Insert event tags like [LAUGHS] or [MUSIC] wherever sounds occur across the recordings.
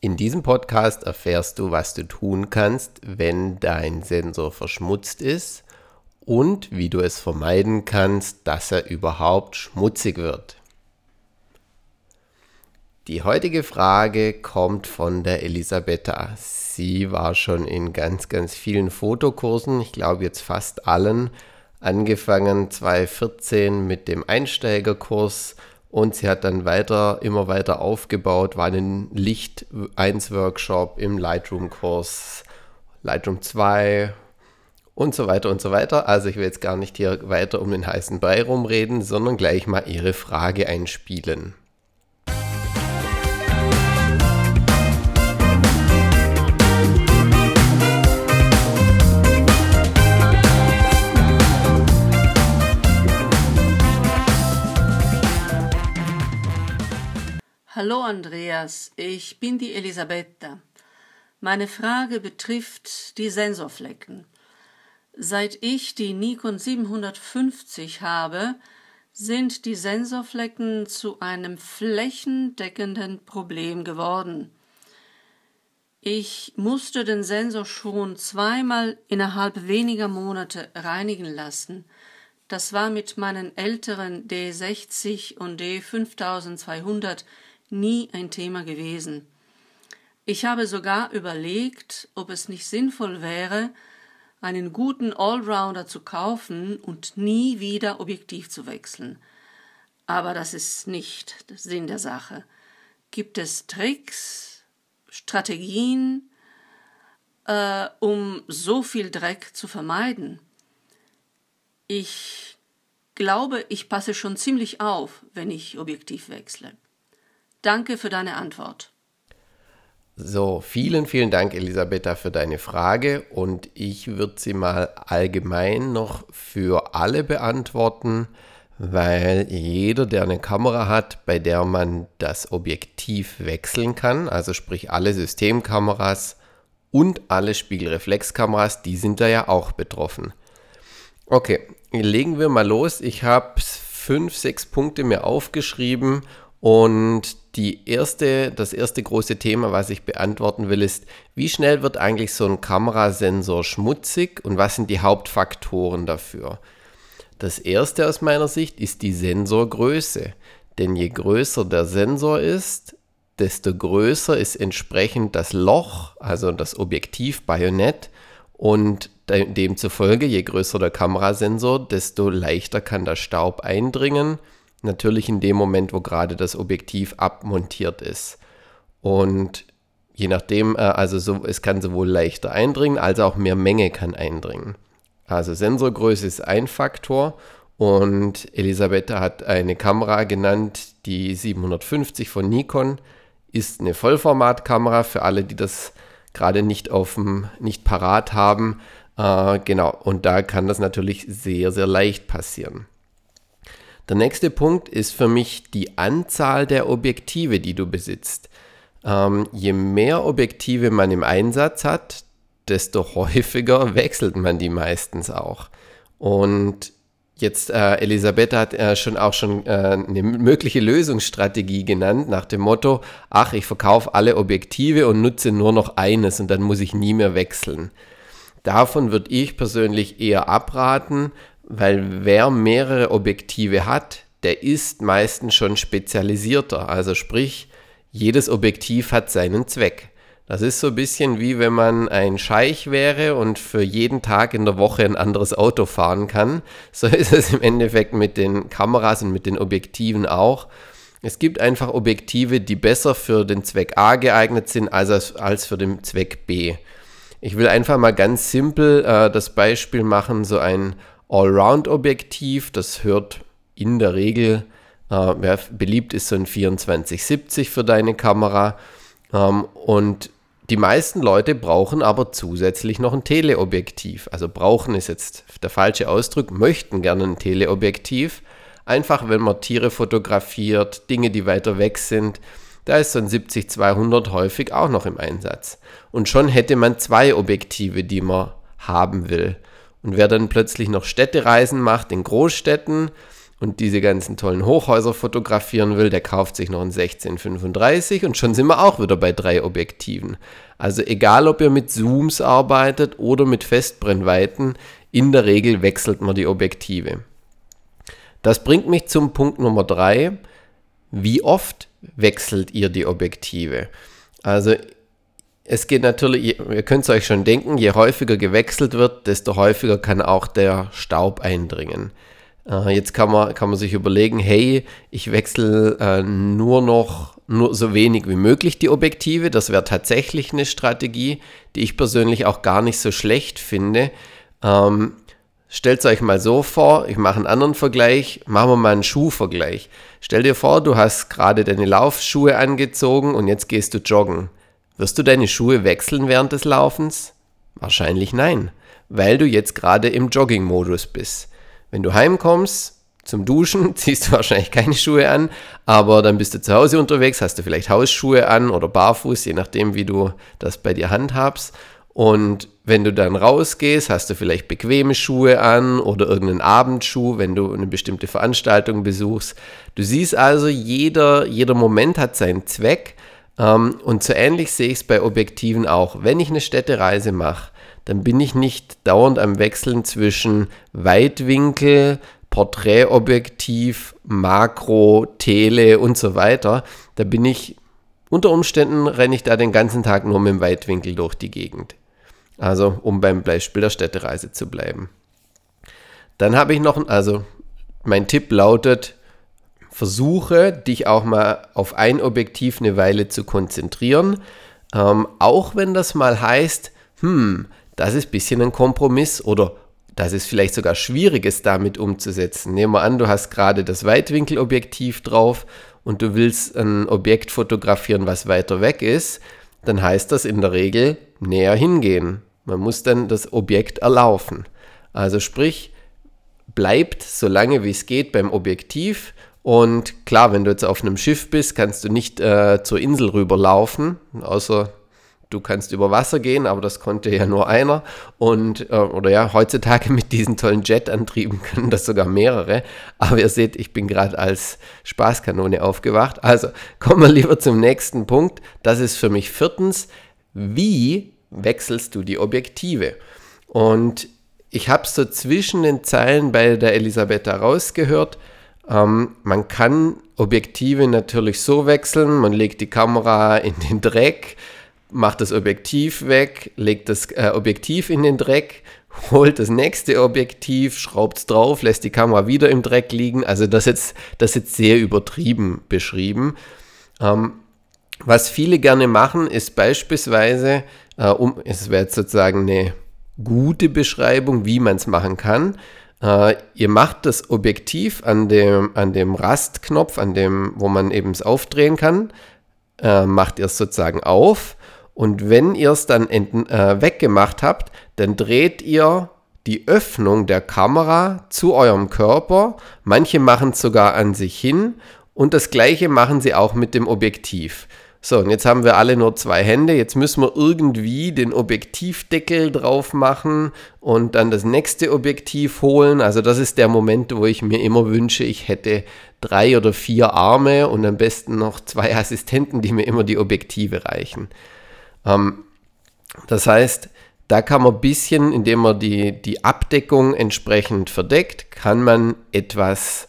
In diesem Podcast erfährst du, was du tun kannst, wenn dein Sensor verschmutzt ist und wie du es vermeiden kannst, dass er überhaupt schmutzig wird. Die heutige Frage kommt von der Elisabetta. Sie war schon in ganz, ganz vielen Fotokursen, ich glaube jetzt fast allen, angefangen 2014 mit dem Einsteigerkurs und sie hat dann weiter, immer weiter aufgebaut, war in den Licht 1 Workshop im Lightroom-Kurs, Lightroom 2 und so weiter und so weiter. Also ich will jetzt gar nicht hier weiter um den heißen Brei rumreden, sondern gleich mal ihre Frage einspielen. Hallo Andreas, ich bin die Elisabetta. Meine Frage betrifft die Sensorflecken. Seit ich die Nikon 750 habe, sind die Sensorflecken zu einem flächendeckenden Problem geworden. Ich musste den Sensor schon zweimal innerhalb weniger Monate reinigen lassen. Das war mit meinen älteren D60 und D5200 nie ein Thema gewesen. Ich habe sogar überlegt, ob es nicht sinnvoll wäre, einen guten Allrounder zu kaufen und nie wieder Objektiv zu wechseln. Aber das ist nicht der Sinn der Sache. Gibt es Tricks, Strategien, äh, um so viel Dreck zu vermeiden? Ich glaube, ich passe schon ziemlich auf, wenn ich Objektiv wechsle. Danke für deine Antwort. So, vielen, vielen Dank, Elisabetta, für deine Frage und ich würde sie mal allgemein noch für alle beantworten, weil jeder, der eine Kamera hat, bei der man das Objektiv wechseln kann, also sprich alle Systemkameras und alle Spiegelreflexkameras, die sind da ja auch betroffen. Okay, legen wir mal los. Ich habe fünf, sechs Punkte mir aufgeschrieben und die erste, das erste große Thema, was ich beantworten will, ist, wie schnell wird eigentlich so ein Kamerasensor schmutzig und was sind die Hauptfaktoren dafür? Das erste aus meiner Sicht ist die Sensorgröße. Denn je größer der Sensor ist, desto größer ist entsprechend das Loch, also das Objektiv-Bajonett. Und demzufolge, je größer der Kamerasensor, desto leichter kann der Staub eindringen Natürlich in dem Moment, wo gerade das Objektiv abmontiert ist. Und je nachdem, äh, also so, es kann sowohl leichter eindringen, als auch mehr Menge kann eindringen. Also Sensorgröße ist ein Faktor und Elisabeth hat eine Kamera genannt, die 750 von Nikon ist eine Vollformatkamera für alle, die das gerade nicht auf nicht parat haben. Äh, genau, und da kann das natürlich sehr, sehr leicht passieren. Der nächste Punkt ist für mich die Anzahl der Objektive, die du besitzt. Ähm, je mehr Objektive man im Einsatz hat, desto [LAUGHS] häufiger wechselt man die meistens auch. Und jetzt, äh, Elisabeth hat äh, schon auch schon äh, eine mögliche Lösungsstrategie genannt, nach dem Motto, ach, ich verkaufe alle Objektive und nutze nur noch eines und dann muss ich nie mehr wechseln. Davon würde ich persönlich eher abraten, weil wer mehrere Objektive hat, der ist meistens schon spezialisierter. Also sprich, jedes Objektiv hat seinen Zweck. Das ist so ein bisschen wie wenn man ein Scheich wäre und für jeden Tag in der Woche ein anderes Auto fahren kann. So [LAUGHS] ist es im Endeffekt mit den Kameras und mit den Objektiven auch. Es gibt einfach Objektive, die besser für den Zweck A geeignet sind als, als für den Zweck B. Ich will einfach mal ganz simpel äh, das Beispiel machen, so ein Allround-Objektiv, das hört in der Regel, äh, beliebt ist so ein 2470 für deine Kamera. Ähm, und die meisten Leute brauchen aber zusätzlich noch ein Teleobjektiv. Also brauchen ist jetzt der falsche Ausdruck, möchten gerne ein Teleobjektiv. Einfach wenn man Tiere fotografiert, Dinge, die weiter weg sind, da ist so ein 70-200 häufig auch noch im Einsatz. Und schon hätte man zwei Objektive, die man haben will. Und wer dann plötzlich noch Städtereisen macht in Großstädten und diese ganzen tollen Hochhäuser fotografieren will, der kauft sich noch ein 1635 und schon sind wir auch wieder bei drei Objektiven. Also egal, ob ihr mit Zooms arbeitet oder mit Festbrennweiten, in der Regel wechselt man die Objektive. Das bringt mich zum Punkt Nummer drei. Wie oft wechselt ihr die Objektive? Also es geht natürlich, ihr könnt es euch schon denken, je häufiger gewechselt wird, desto häufiger kann auch der Staub eindringen. Äh, jetzt kann man, kann man sich überlegen, hey, ich wechsle äh, nur noch nur so wenig wie möglich die Objektive. Das wäre tatsächlich eine Strategie, die ich persönlich auch gar nicht so schlecht finde. Ähm, Stellt euch mal so vor, ich mache einen anderen Vergleich, machen wir mal einen Schuhvergleich. Stell dir vor, du hast gerade deine Laufschuhe angezogen und jetzt gehst du joggen. Wirst du deine Schuhe wechseln während des Laufens? Wahrscheinlich nein, weil du jetzt gerade im Jogging-Modus bist. Wenn du heimkommst, zum Duschen [LAUGHS] ziehst du wahrscheinlich keine Schuhe an, aber dann bist du zu Hause unterwegs, hast du vielleicht Hausschuhe an oder barfuß, je nachdem, wie du das bei dir handhabst. Und wenn du dann rausgehst, hast du vielleicht bequeme Schuhe an oder irgendeinen Abendschuh, wenn du eine bestimmte Veranstaltung besuchst. Du siehst also, jeder, jeder Moment hat seinen Zweck. Ähm, und so ähnlich sehe ich es bei Objektiven auch. Wenn ich eine Städtereise mache, dann bin ich nicht dauernd am Wechseln zwischen Weitwinkel, Porträtobjektiv, Makro, Tele und so weiter. Da bin ich, unter Umständen renne ich da den ganzen Tag nur mit dem Weitwinkel durch die Gegend. Also, um beim Beispiel der Städtereise zu bleiben. Dann habe ich noch, also mein Tipp lautet, versuche dich auch mal auf ein Objektiv eine Weile zu konzentrieren. Ähm, auch wenn das mal heißt, hm, das ist ein bisschen ein Kompromiss oder das ist vielleicht sogar schwierig ist, damit umzusetzen. Nehmen wir an, du hast gerade das Weitwinkelobjektiv drauf und du willst ein Objekt fotografieren, was weiter weg ist, dann heißt das in der Regel näher hingehen. Man muss dann das Objekt erlaufen. Also sprich, bleibt so lange wie es geht beim Objektiv. Und klar, wenn du jetzt auf einem Schiff bist, kannst du nicht äh, zur Insel rüberlaufen, außer du kannst über Wasser gehen, aber das konnte ja nur einer. Und, äh, oder ja, heutzutage [LAUGHS] mit diesen tollen Jetantrieben können das sogar mehrere. Aber ihr seht, ich bin gerade als Spaßkanone aufgewacht. Also kommen wir lieber zum nächsten Punkt. Das ist für mich viertens, wie wechselst du die Objektive? Und ich habe so zwischen den Zeilen bei der Elisabetta rausgehört, ähm, man kann Objektive natürlich so wechseln, man legt die Kamera in den Dreck, macht das Objektiv weg, legt das äh, Objektiv in den Dreck, [LAUGHS] holt das nächste Objektiv, schraubt es drauf, lässt die Kamera wieder im Dreck liegen. Also das ist das jetzt sehr übertrieben beschrieben. Ähm, was viele gerne machen, ist beispielsweise, äh, um, es wäre jetzt sozusagen eine gute Beschreibung, wie man es machen kann. Äh, ihr macht das Objektiv an dem, an dem Rastknopf, an dem, wo man eben es aufdrehen kann, äh, macht ihr es sozusagen auf und wenn ihr es dann ent, äh, weggemacht habt, dann dreht ihr die Öffnung der Kamera zu eurem Körper. Manche machen es sogar an sich hin und das gleiche machen sie auch mit dem Objektiv. So, und jetzt haben wir alle nur zwei Hände. Jetzt müssen wir irgendwie den Objektivdeckel drauf machen und dann das nächste Objektiv holen. Also das ist der Moment, wo ich mir immer wünsche, ich hätte drei oder vier Arme und am besten noch zwei Assistenten, die mir immer die Objektive reichen. Ähm, das heißt, da kann man ein bisschen, indem man die, die Abdeckung entsprechend verdeckt, kann man etwas,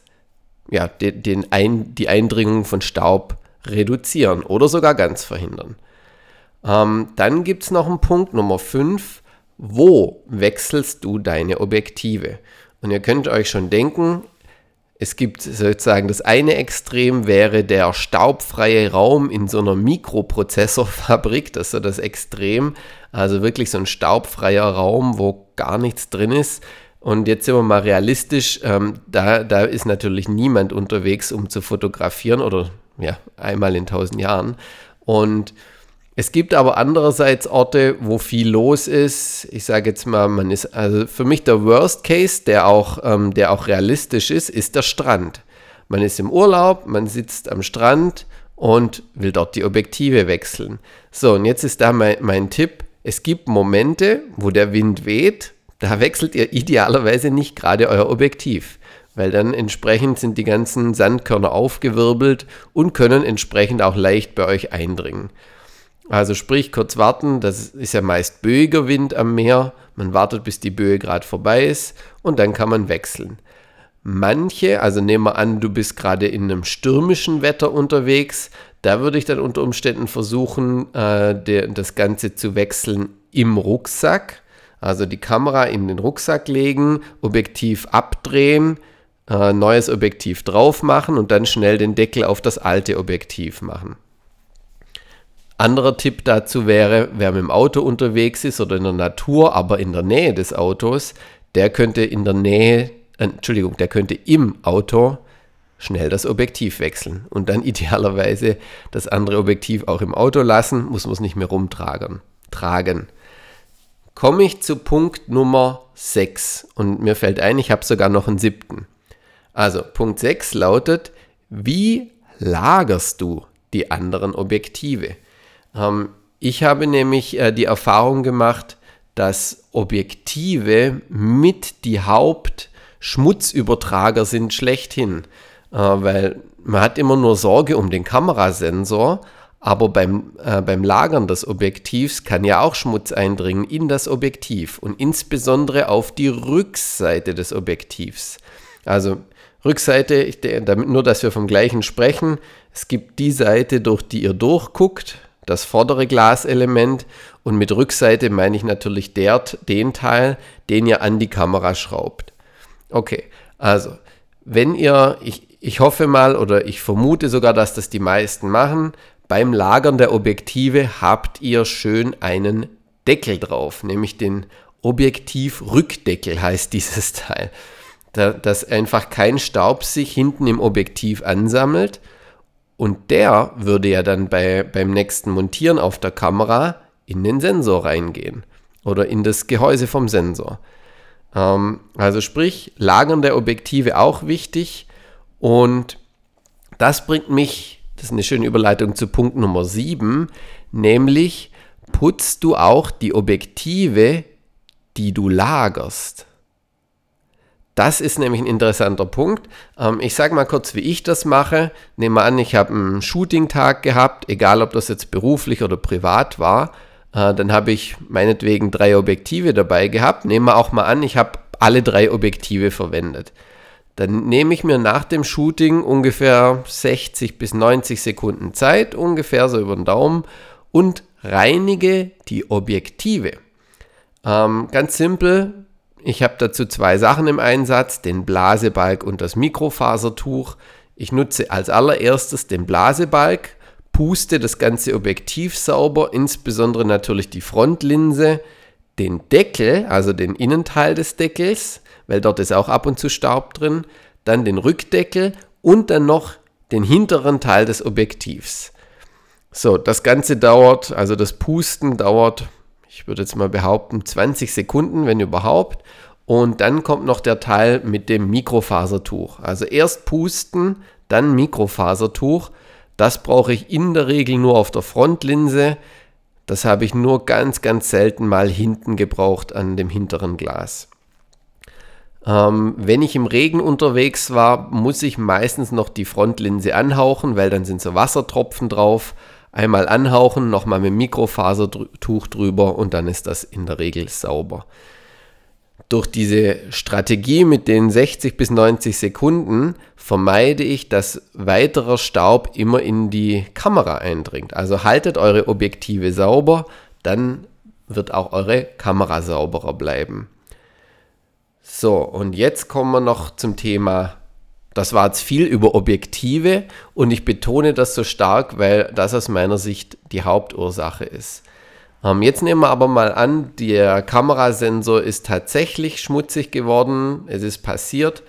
ja, den, den Ein, die Eindringung von Staub reduzieren oder sogar ganz verhindern. Ähm, dann gibt es noch einen Punkt Nummer 5. Wo wechselst du deine Objektive? Und ihr könnt euch schon denken, es gibt sozusagen das eine Extrem wäre der staubfreie Raum in so einer Mikroprozessorfabrik, das ist so das Extrem, also wirklich so ein staubfreier Raum, wo gar nichts drin ist. Und jetzt sind wir mal realistisch, ähm, da, da ist natürlich niemand unterwegs, um zu fotografieren oder ja, einmal in tausend Jahren. Und es gibt aber andererseits Orte, wo viel los ist. Ich sage jetzt mal, man ist, also für mich der Worst Case, der auch, ähm, der auch realistisch ist, ist der Strand. Man ist im Urlaub, man sitzt am Strand und will dort die Objektive wechseln. So, und jetzt ist da mein, mein Tipp. Es gibt Momente, wo der Wind weht, da wechselt ihr idealerweise nicht gerade euer Objektiv. Weil dann entsprechend sind die ganzen Sandkörner aufgewirbelt und können entsprechend auch leicht bei euch eindringen. Also sprich, kurz warten, das ist ja meist böiger Wind am Meer. Man wartet, bis die Böe gerade vorbei ist und dann kann man wechseln. Manche, also nehmen wir an, du bist gerade in einem stürmischen Wetter unterwegs, da würde ich dann unter Umständen versuchen, äh, der, das Ganze zu wechseln im Rucksack. Also die Kamera in den Rucksack legen, Objektiv abdrehen, äh, neues Objektiv drauf machen und dann schnell den Deckel auf das alte Objektiv machen. Anderer Tipp dazu wäre, wer mit dem Auto unterwegs ist oder in der Natur, aber in der Nähe des Autos, der könnte in der Nähe, äh, Entschuldigung, der könnte im Auto schnell das Objektiv wechseln und dann [LAUGHS] idealerweise das andere Objektiv auch im Auto lassen, muss man es nicht mehr rumtragen. Tragen. Komme ich zu Punkt Nummer 6 und mir fällt ein, ich habe sogar noch einen siebten. Also Punkt 6 lautet, wie lagerst du die anderen Objektive? Ähm, ich habe nämlich äh, die Erfahrung gemacht, dass Objektive mit die Hauptschmutzübertrager sind schlechthin, äh, weil man hat immer nur Sorge um den Kamerasensor, aber beim, äh, beim Lagern des Objektivs kann ja auch Schmutz eindringen in das Objektiv und insbesondere auf die Rückseite des Objektivs. Also Rückseite, ich, damit nur, dass wir vom gleichen sprechen. Es gibt die Seite, durch die ihr durchguckt, das vordere Glaselement und mit Rückseite meine ich natürlich der, den Teil, den ihr an die Kamera schraubt. Okay, also wenn ihr, ich, ich hoffe mal oder ich vermute sogar, dass das die meisten machen, beim Lagern der Objektive habt ihr schön einen Deckel drauf, nämlich den Objektivrückdeckel heißt dieses Teil da, dass einfach kein Staub sich hinten im Objektiv ansammelt. Und der würde ja dann bei, beim nächsten Montieren auf der Kamera in den Sensor reingehen oder in das Gehäuse vom Sensor. Ähm, also sprich, Lagern der Objektive auch wichtig. Und das bringt mich, das ist eine schöne Überleitung zu Punkt Nummer 7, nämlich putzt du auch die Objektive, die du lagerst. Das ist nämlich ein interessanter Punkt. Ähm, ich sage mal kurz, wie ich das mache. Nehmen wir an, ich habe einen Shooting-Tag gehabt, egal ob das jetzt beruflich oder privat war. Äh, dann habe ich meinetwegen drei Objektive dabei gehabt. Nehmen wir auch mal an, ich habe alle drei Objektive verwendet. Dann nehme ich mir nach dem Shooting ungefähr 60 bis 90 Sekunden Zeit, ungefähr so über den Daumen, und reinige die Objektive. Ähm, ganz simpel, ich habe dazu zwei Sachen im Einsatz, den Blasebalg und das Mikrofasertuch. Ich nutze als allererstes den Blasebalg, puste das ganze Objektiv sauber, insbesondere natürlich die Frontlinse, den Deckel, also den Innenteil des Deckels, weil dort ist auch ab und zu Staub drin, dann den Rückdeckel und dann noch den hinteren Teil des Objektivs. So, das Ganze dauert, also das Pusten dauert ich würde jetzt mal behaupten, 20 Sekunden, wenn überhaupt. Und dann kommt noch der Teil mit dem Mikrofasertuch. Also erst pusten, dann Mikrofasertuch. Das brauche ich in der Regel nur auf der Frontlinse. Das habe ich nur ganz, ganz selten mal hinten gebraucht an dem hinteren Glas. Ähm, wenn ich im Regen unterwegs war, muss ich meistens noch die Frontlinse anhauchen, weil dann sind so Wassertropfen drauf einmal anhauchen, nochmal mit Mikrofasertuch drüber und dann ist das in der Regel sauber. Durch diese Strategie mit den 60 bis 90 Sekunden vermeide ich, dass weiterer Staub immer in die Kamera eindringt. Also haltet eure Objektive sauber, dann wird auch eure Kamera sauberer bleiben. So, und jetzt kommen wir noch zum Thema das war jetzt viel über Objektive und ich betone das so stark, weil das aus meiner Sicht die Hauptursache ist. Ähm, jetzt nehmen wir aber mal an, der Kamerasensor ist tatsächlich schmutzig geworden, es ist passiert.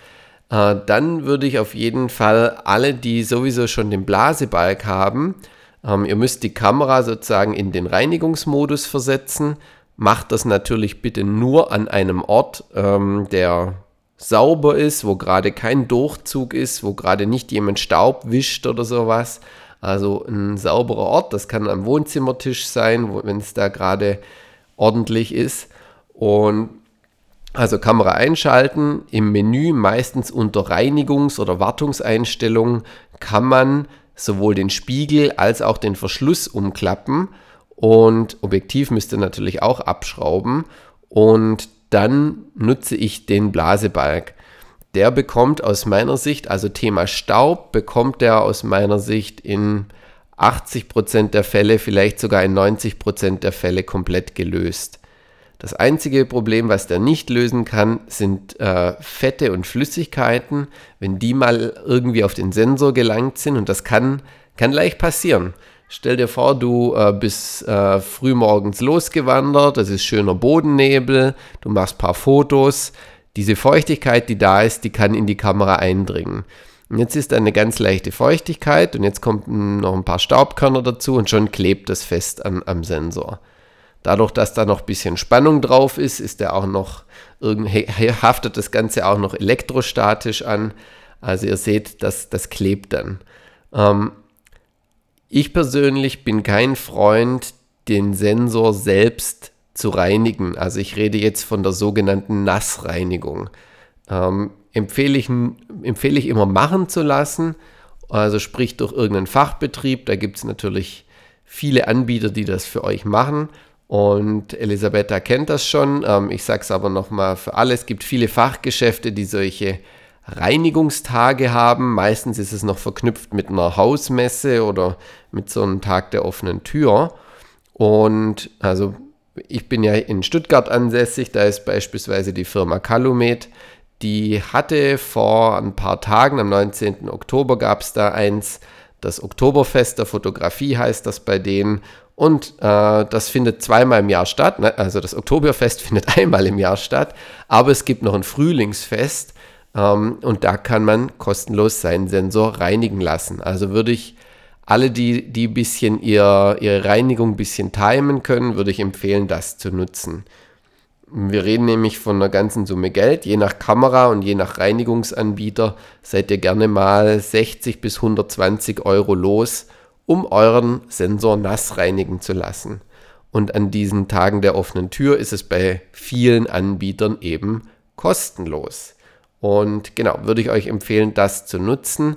Äh, dann würde ich auf jeden Fall alle, die sowieso schon den Blasebalg haben, ähm, ihr müsst die Kamera sozusagen in den Reinigungsmodus versetzen. Macht das natürlich bitte nur an einem Ort, ähm, der sauber ist, wo gerade kein Durchzug ist, wo gerade nicht jemand Staub wischt oder sowas. Also ein sauberer Ort, das kann am Wohnzimmertisch sein, wenn es da gerade ordentlich ist. Und Also Kamera einschalten, im Menü meistens unter Reinigungs- oder Wartungseinstellungen kann man sowohl den Spiegel als auch den Verschluss umklappen und Objektiv müsste natürlich auch abschrauben und dann nutze ich den Blasebalg. Der bekommt aus meiner Sicht, also Thema Staub, bekommt der aus meiner Sicht in 80% der Fälle, vielleicht sogar in 90% der Fälle komplett gelöst. Das einzige Problem, was der nicht lösen kann, sind äh, Fette und Flüssigkeiten, wenn die mal irgendwie auf den Sensor gelangt sind und das kann, kann leicht passieren. Stell dir vor, du äh, bist äh, frühmorgens losgewandert, das ist schöner Bodennebel, du machst ein paar Fotos. Diese Feuchtigkeit, die da ist, die kann in die Kamera eindringen. Und jetzt ist eine ganz leichte Feuchtigkeit und jetzt kommt noch ein paar Staubkörner dazu und schon klebt das fest an, am Sensor. Dadurch, dass da noch ein bisschen Spannung drauf ist, ist der auch noch, haftet das Ganze auch noch elektrostatisch an. Also ihr seht, das, das klebt dann. Ähm, ich persönlich bin kein Freund, den Sensor selbst zu reinigen. Also ich rede jetzt von der sogenannten Nassreinigung. Ähm, empfehle, ich, empfehle ich immer machen zu lassen, also sprich durch irgendeinen Fachbetrieb. Da gibt es natürlich viele Anbieter, die das für euch machen. Und Elisabetta kennt das schon. Ähm, ich sage es aber nochmal für alle. Es gibt viele Fachgeschäfte, die solche Reinigungstage haben. Meistens ist es noch verknüpft mit einer Hausmesse oder mit so einem Tag der offenen Tür. Und also ich bin ja in Stuttgart ansässig, da ist beispielsweise die Firma Calumet. Die hatte vor ein paar Tagen, am 19. Oktober gab es da eins, das Oktoberfest der Fotografie heißt das bei denen. Und äh, das findet zweimal im Jahr statt. Ne? Also das Oktoberfest [LAUGHS] findet einmal im Jahr statt. Aber es gibt noch ein Frühlingsfest. Ähm, und da kann man kostenlos seinen Sensor reinigen lassen. Also würde ich alle, die, die bisschen ihr, ihre Reinigung ein bisschen timen können, würde ich empfehlen, das zu nutzen. Wir reden nämlich von einer ganzen Summe Geld. Je nach Kamera und je nach Reinigungsanbieter seid ihr gerne mal 60 bis 120 Euro los, um euren Sensor nass reinigen zu lassen. Und an diesen Tagen der offenen Tür ist es bei vielen Anbietern eben kostenlos. Und genau, würde ich euch empfehlen, das zu nutzen.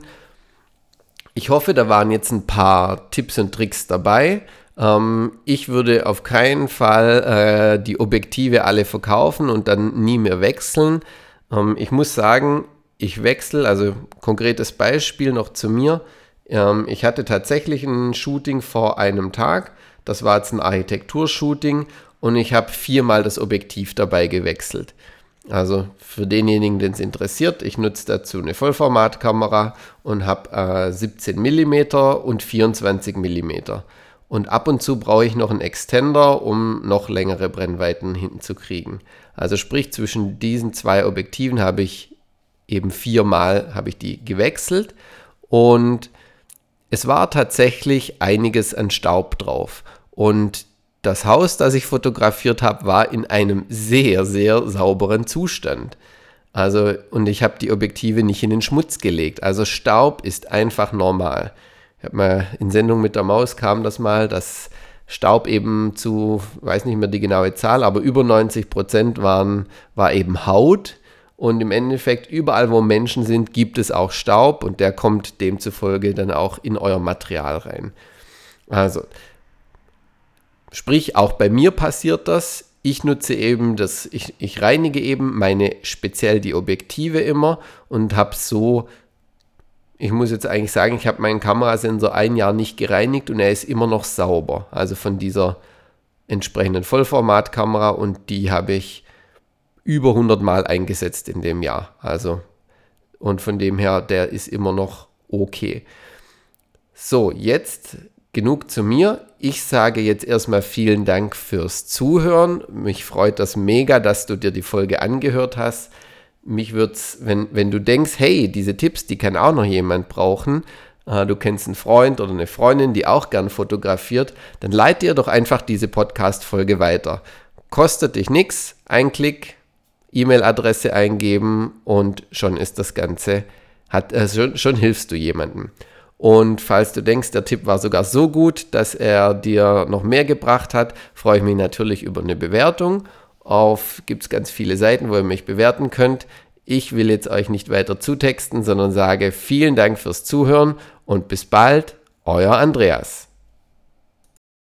Ich hoffe, da waren jetzt ein paar Tipps und Tricks dabei. Ähm, ich würde auf keinen Fall äh, die Objektive alle verkaufen und dann nie mehr wechseln. Ähm, ich muss sagen, ich wechsle, also konkretes Beispiel noch zu mir. Ähm, ich hatte tatsächlich ein Shooting vor einem Tag. Das war jetzt ein Architekturshooting und ich habe viermal das Objektiv dabei gewechselt. Also für denjenigen, den es interessiert, ich nutze dazu eine Vollformatkamera und habe äh, 17 mm und 24 mm. Und ab und zu brauche ich noch einen Extender, um noch längere Brennweiten hinzukriegen. Also sprich, zwischen diesen zwei Objektiven habe ich eben viermal habe ich die gewechselt und es war tatsächlich einiges an Staub drauf. Und das Haus, das ich fotografiert habe, war in einem sehr, sehr sauberen Zustand. Also, und ich habe die Objektive nicht in den Schmutz gelegt. Also Staub ist einfach normal. Ich habe mal in Sendung mit der Maus kam das mal, dass Staub eben zu, weiß nicht mehr die genaue Zahl, aber über 90 Prozent waren, war eben Haut. Und im Endeffekt, überall wo Menschen sind, gibt es auch Staub und der kommt demzufolge dann auch in euer Material rein. Also, Sprich, auch bei mir passiert das. Ich nutze eben das, ich, ich reinige eben meine speziell die Objektive immer und habe so, ich muss jetzt eigentlich sagen, ich habe meinen Kamerasensor ein Jahr nicht gereinigt und er ist immer noch sauber. Also von dieser entsprechenden Vollformatkamera und die habe ich über 100 Mal eingesetzt in dem Jahr. Also und von dem her, der ist immer noch okay. So, jetzt genug zu mir. Ich sage jetzt erstmal vielen Dank fürs Zuhören. Mich freut das mega, dass du dir die Folge angehört hast. Mich würde es, wenn, wenn du denkst, hey, diese Tipps, die kann auch noch jemand brauchen, äh, du kennst einen Freund oder eine Freundin, die auch gern fotografiert, dann leite ihr doch einfach diese Podcast-Folge weiter. Kostet dich nichts, ein Klick, E-Mail-Adresse eingeben und schon ist das Ganze, hat, äh, schon, schon hilfst du jemandem. Und falls du denkst, der Tipp war sogar so gut, dass er dir noch mehr gebracht hat, freue ich mich natürlich über eine Bewertung. Auf gibt es ganz viele Seiten, wo ihr mich bewerten könnt. Ich will jetzt euch nicht weiter zutexten, sondern sage vielen Dank fürs Zuhören und bis bald, euer Andreas.